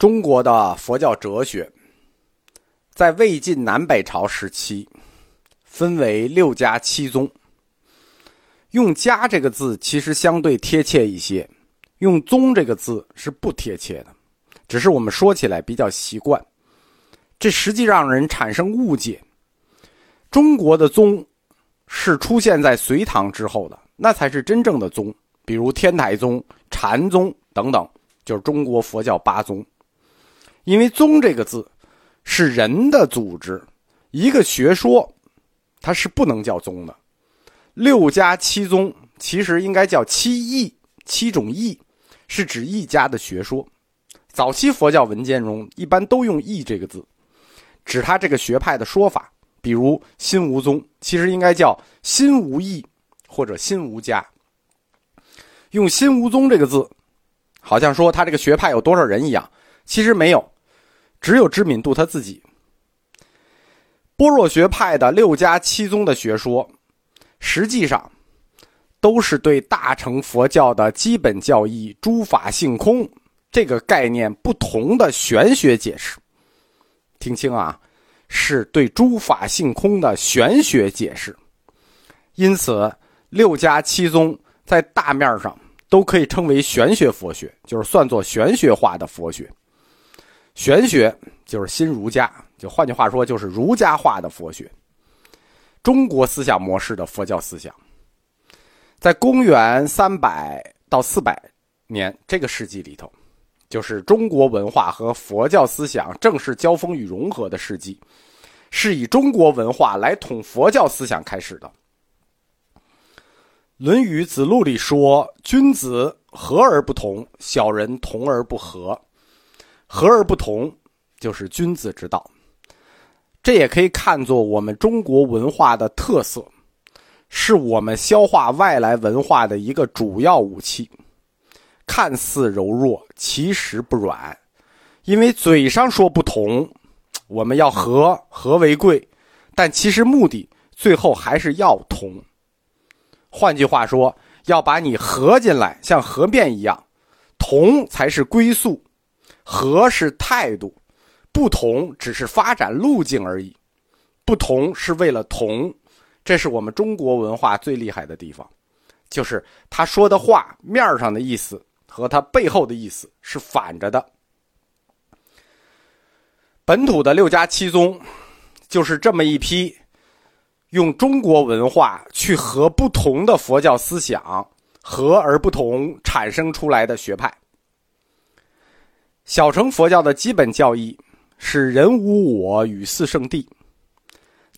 中国的佛教哲学，在魏晋南北朝时期，分为六家七宗。用“家”这个字其实相对贴切一些，用“宗”这个字是不贴切的，只是我们说起来比较习惯。这实际让人产生误解。中国的宗是出现在隋唐之后的，那才是真正的宗，比如天台宗、禅宗等等，就是中国佛教八宗。因为“宗”这个字是人的组织，一个学说，它是不能叫宗的。六家七宗其实应该叫七义，七种义是指一家的学说。早期佛教文件中一般都用“义”这个字，指他这个学派的说法。比如心无宗，其实应该叫心无义或者心无家。用心无宗这个字，好像说他这个学派有多少人一样。其实没有，只有知敏度他自己。般若学派的六家七宗的学说，实际上都是对大乘佛教的基本教义“诸法性空”这个概念不同的玄学解释。听清啊，是对“诸法性空”的玄学解释。因此，六家七宗在大面上都可以称为玄学佛学，就是算作玄学化的佛学。玄学就是新儒家，就换句话说，就是儒家化的佛学。中国思想模式的佛教思想，在公元三百到四百年这个世纪里头，就是中国文化和佛教思想正式交锋与融合的世纪，是以中国文化来统佛教思想开始的。《论语·子路》里说：“君子和而不同，小人同而不和。”和而不同，就是君子之道。这也可以看作我们中国文化的特色，是我们消化外来文化的一个主要武器。看似柔弱，其实不软。因为嘴上说不同，我们要和，和为贵，但其实目的最后还是要同。换句话说，要把你合进来，像和面一样，同才是归宿。和是态度，不同只是发展路径而已。不同是为了同，这是我们中国文化最厉害的地方，就是他说的话面上的意思和他背后的意思是反着的。本土的六家七宗，就是这么一批用中国文化去和不同的佛教思想和而不同产生出来的学派。小乘佛教的基本教义是人无我与四圣谛，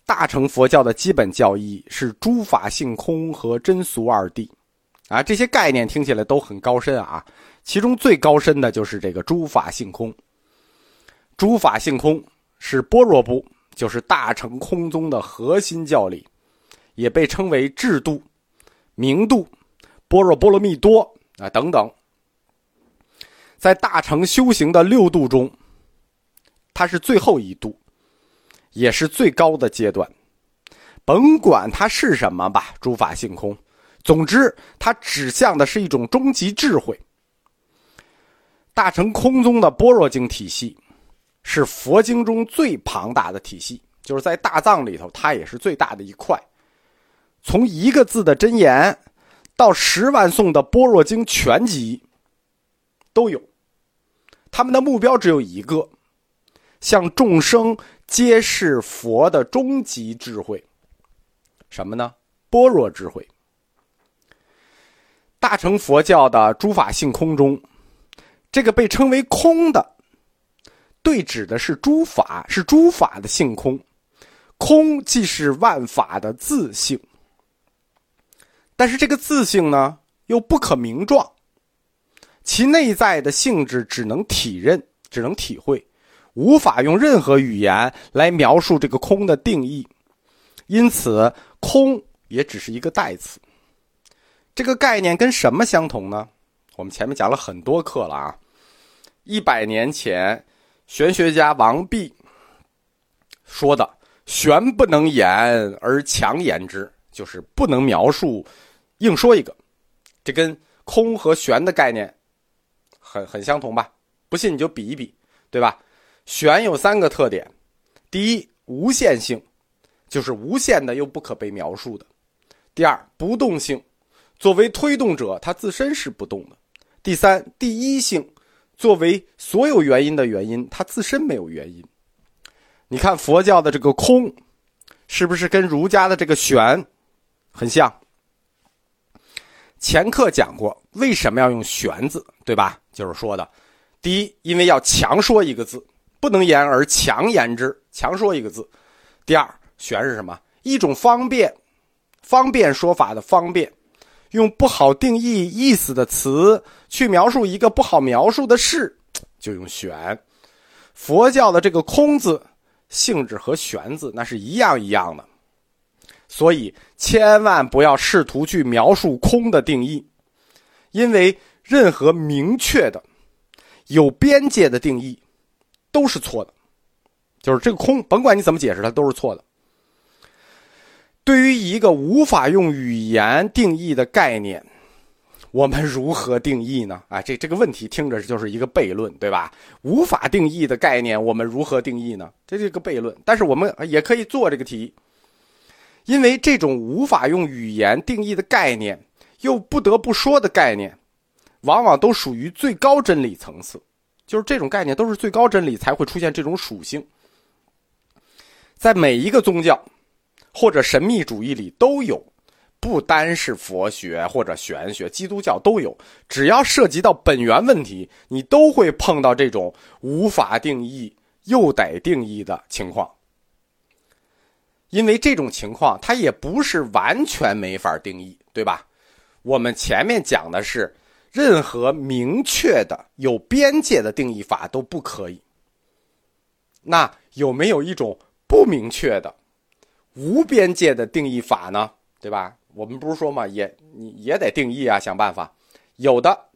大乘佛教的基本教义是诸法性空和真俗二谛，啊，这些概念听起来都很高深啊。其中最高深的就是这个诸法性空。诸法性空是般若部，就是大乘空宗的核心教理，也被称为智度、明度、般若波罗蜜多啊等等。在大乘修行的六度中，它是最后一度，也是最高的阶段。甭管它是什么吧，诸法性空。总之，它指向的是一种终极智慧。大乘空宗的般若经体系，是佛经中最庞大的体系，就是在大藏里头，它也是最大的一块。从一个字的真言，到十万颂的般若经全集，都有。他们的目标只有一个，向众生揭示佛的终极智慧，什么呢？般若智慧。大乘佛教的诸法性空中，这个被称为空的，对指的是诸法，是诸法的性空。空既是万法的自性，但是这个自性呢，又不可名状。其内在的性质只能体认，只能体会，无法用任何语言来描述这个空的定义，因此空也只是一个代词。这个概念跟什么相同呢？我们前面讲了很多课了啊。一百年前，玄学家王弼说的“玄不能言而强言之”，就是不能描述，硬说一个。这跟空和玄的概念。很很相同吧？不信你就比一比，对吧？玄有三个特点：第一，无限性，就是无限的又不可被描述的；第二，不动性，作为推动者，它自身是不动的；第三，第一性，作为所有原因的原因，它自身没有原因。你看佛教的这个空，是不是跟儒家的这个玄很像？前课讲过，为什么要用“玄”字，对吧？就是说的，第一，因为要强说一个字，不能言而强言之，强说一个字；第二，“玄”是什么？一种方便、方便说法的方便，用不好定义意思的词去描述一个不好描述的事，就用“玄”。佛教的这个“空”字性质和“玄”字那是一样一样的。所以，千万不要试图去描述空的定义，因为任何明确的、有边界的定义都是错的。就是这个空，甭管你怎么解释，它都是错的。对于一个无法用语言定义的概念，我们如何定义呢？啊，这这个问题听着就是一个悖论，对吧？无法定义的概念，我们如何定义呢？这是个悖论。但是我们也可以做这个题。因为这种无法用语言定义的概念，又不得不说的概念，往往都属于最高真理层次。就是这种概念都是最高真理才会出现这种属性。在每一个宗教或者神秘主义里都有，不单是佛学或者玄学，基督教都有。只要涉及到本源问题，你都会碰到这种无法定义又得定义的情况。因为这种情况，它也不是完全没法定义，对吧？我们前面讲的是，任何明确的、有边界的定义法都不可以。那有没有一种不明确的、无边界的定义法呢？对吧？我们不是说嘛，也你也得定义啊，想办法。有的，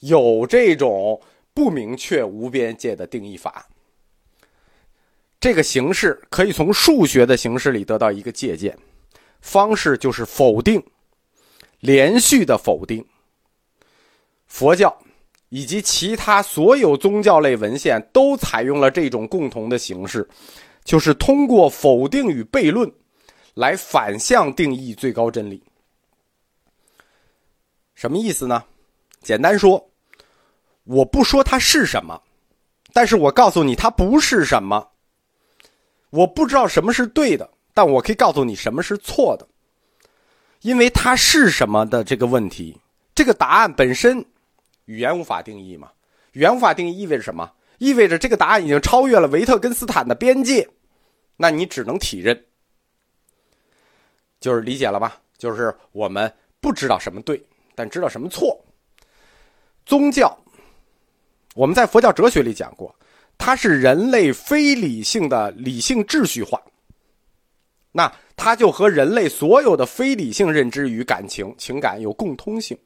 有这种不明确、无边界的定义法。这个形式可以从数学的形式里得到一个借鉴，方式就是否定，连续的否定。佛教以及其他所有宗教类文献都采用了这种共同的形式，就是通过否定与悖论来反向定义最高真理。什么意思呢？简单说，我不说它是什么，但是我告诉你它不是什么。我不知道什么是对的，但我可以告诉你什么是错的，因为它是什么的这个问题，这个答案本身，语言无法定义嘛？语言无法定义意味着什么？意味着这个答案已经超越了维特根斯坦的边界，那你只能体认，就是理解了吧？就是我们不知道什么对，但知道什么错。宗教，我们在佛教哲学里讲过。它是人类非理性的理性秩序化，那它就和人类所有的非理性认知与感情情感有共通性，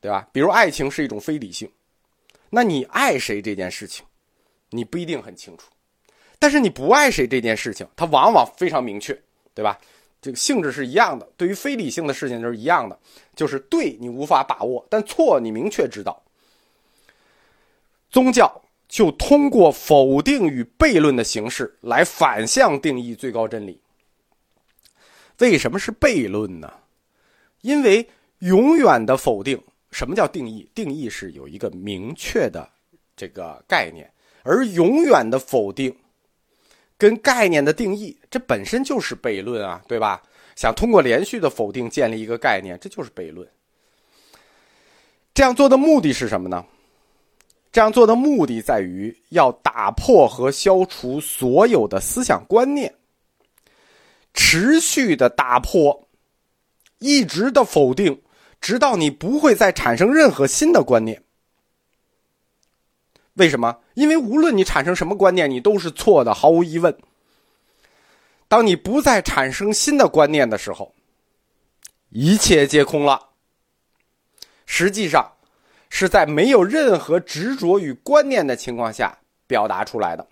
对吧？比如爱情是一种非理性，那你爱谁这件事情，你不一定很清楚，但是你不爱谁这件事情，它往往非常明确，对吧？这个性质是一样的，对于非理性的事情就是一样的，就是对你无法把握，但错你明确知道。宗教。就通过否定与悖论的形式来反向定义最高真理。为什么是悖论呢？因为永远的否定，什么叫定义？定义是有一个明确的这个概念，而永远的否定跟概念的定义，这本身就是悖论啊，对吧？想通过连续的否定建立一个概念，这就是悖论。这样做的目的是什么呢？这样做的目的在于要打破和消除所有的思想观念，持续的打破，一直的否定，直到你不会再产生任何新的观念。为什么？因为无论你产生什么观念，你都是错的，毫无疑问。当你不再产生新的观念的时候，一切皆空了。实际上。是在没有任何执着与观念的情况下表达出来的。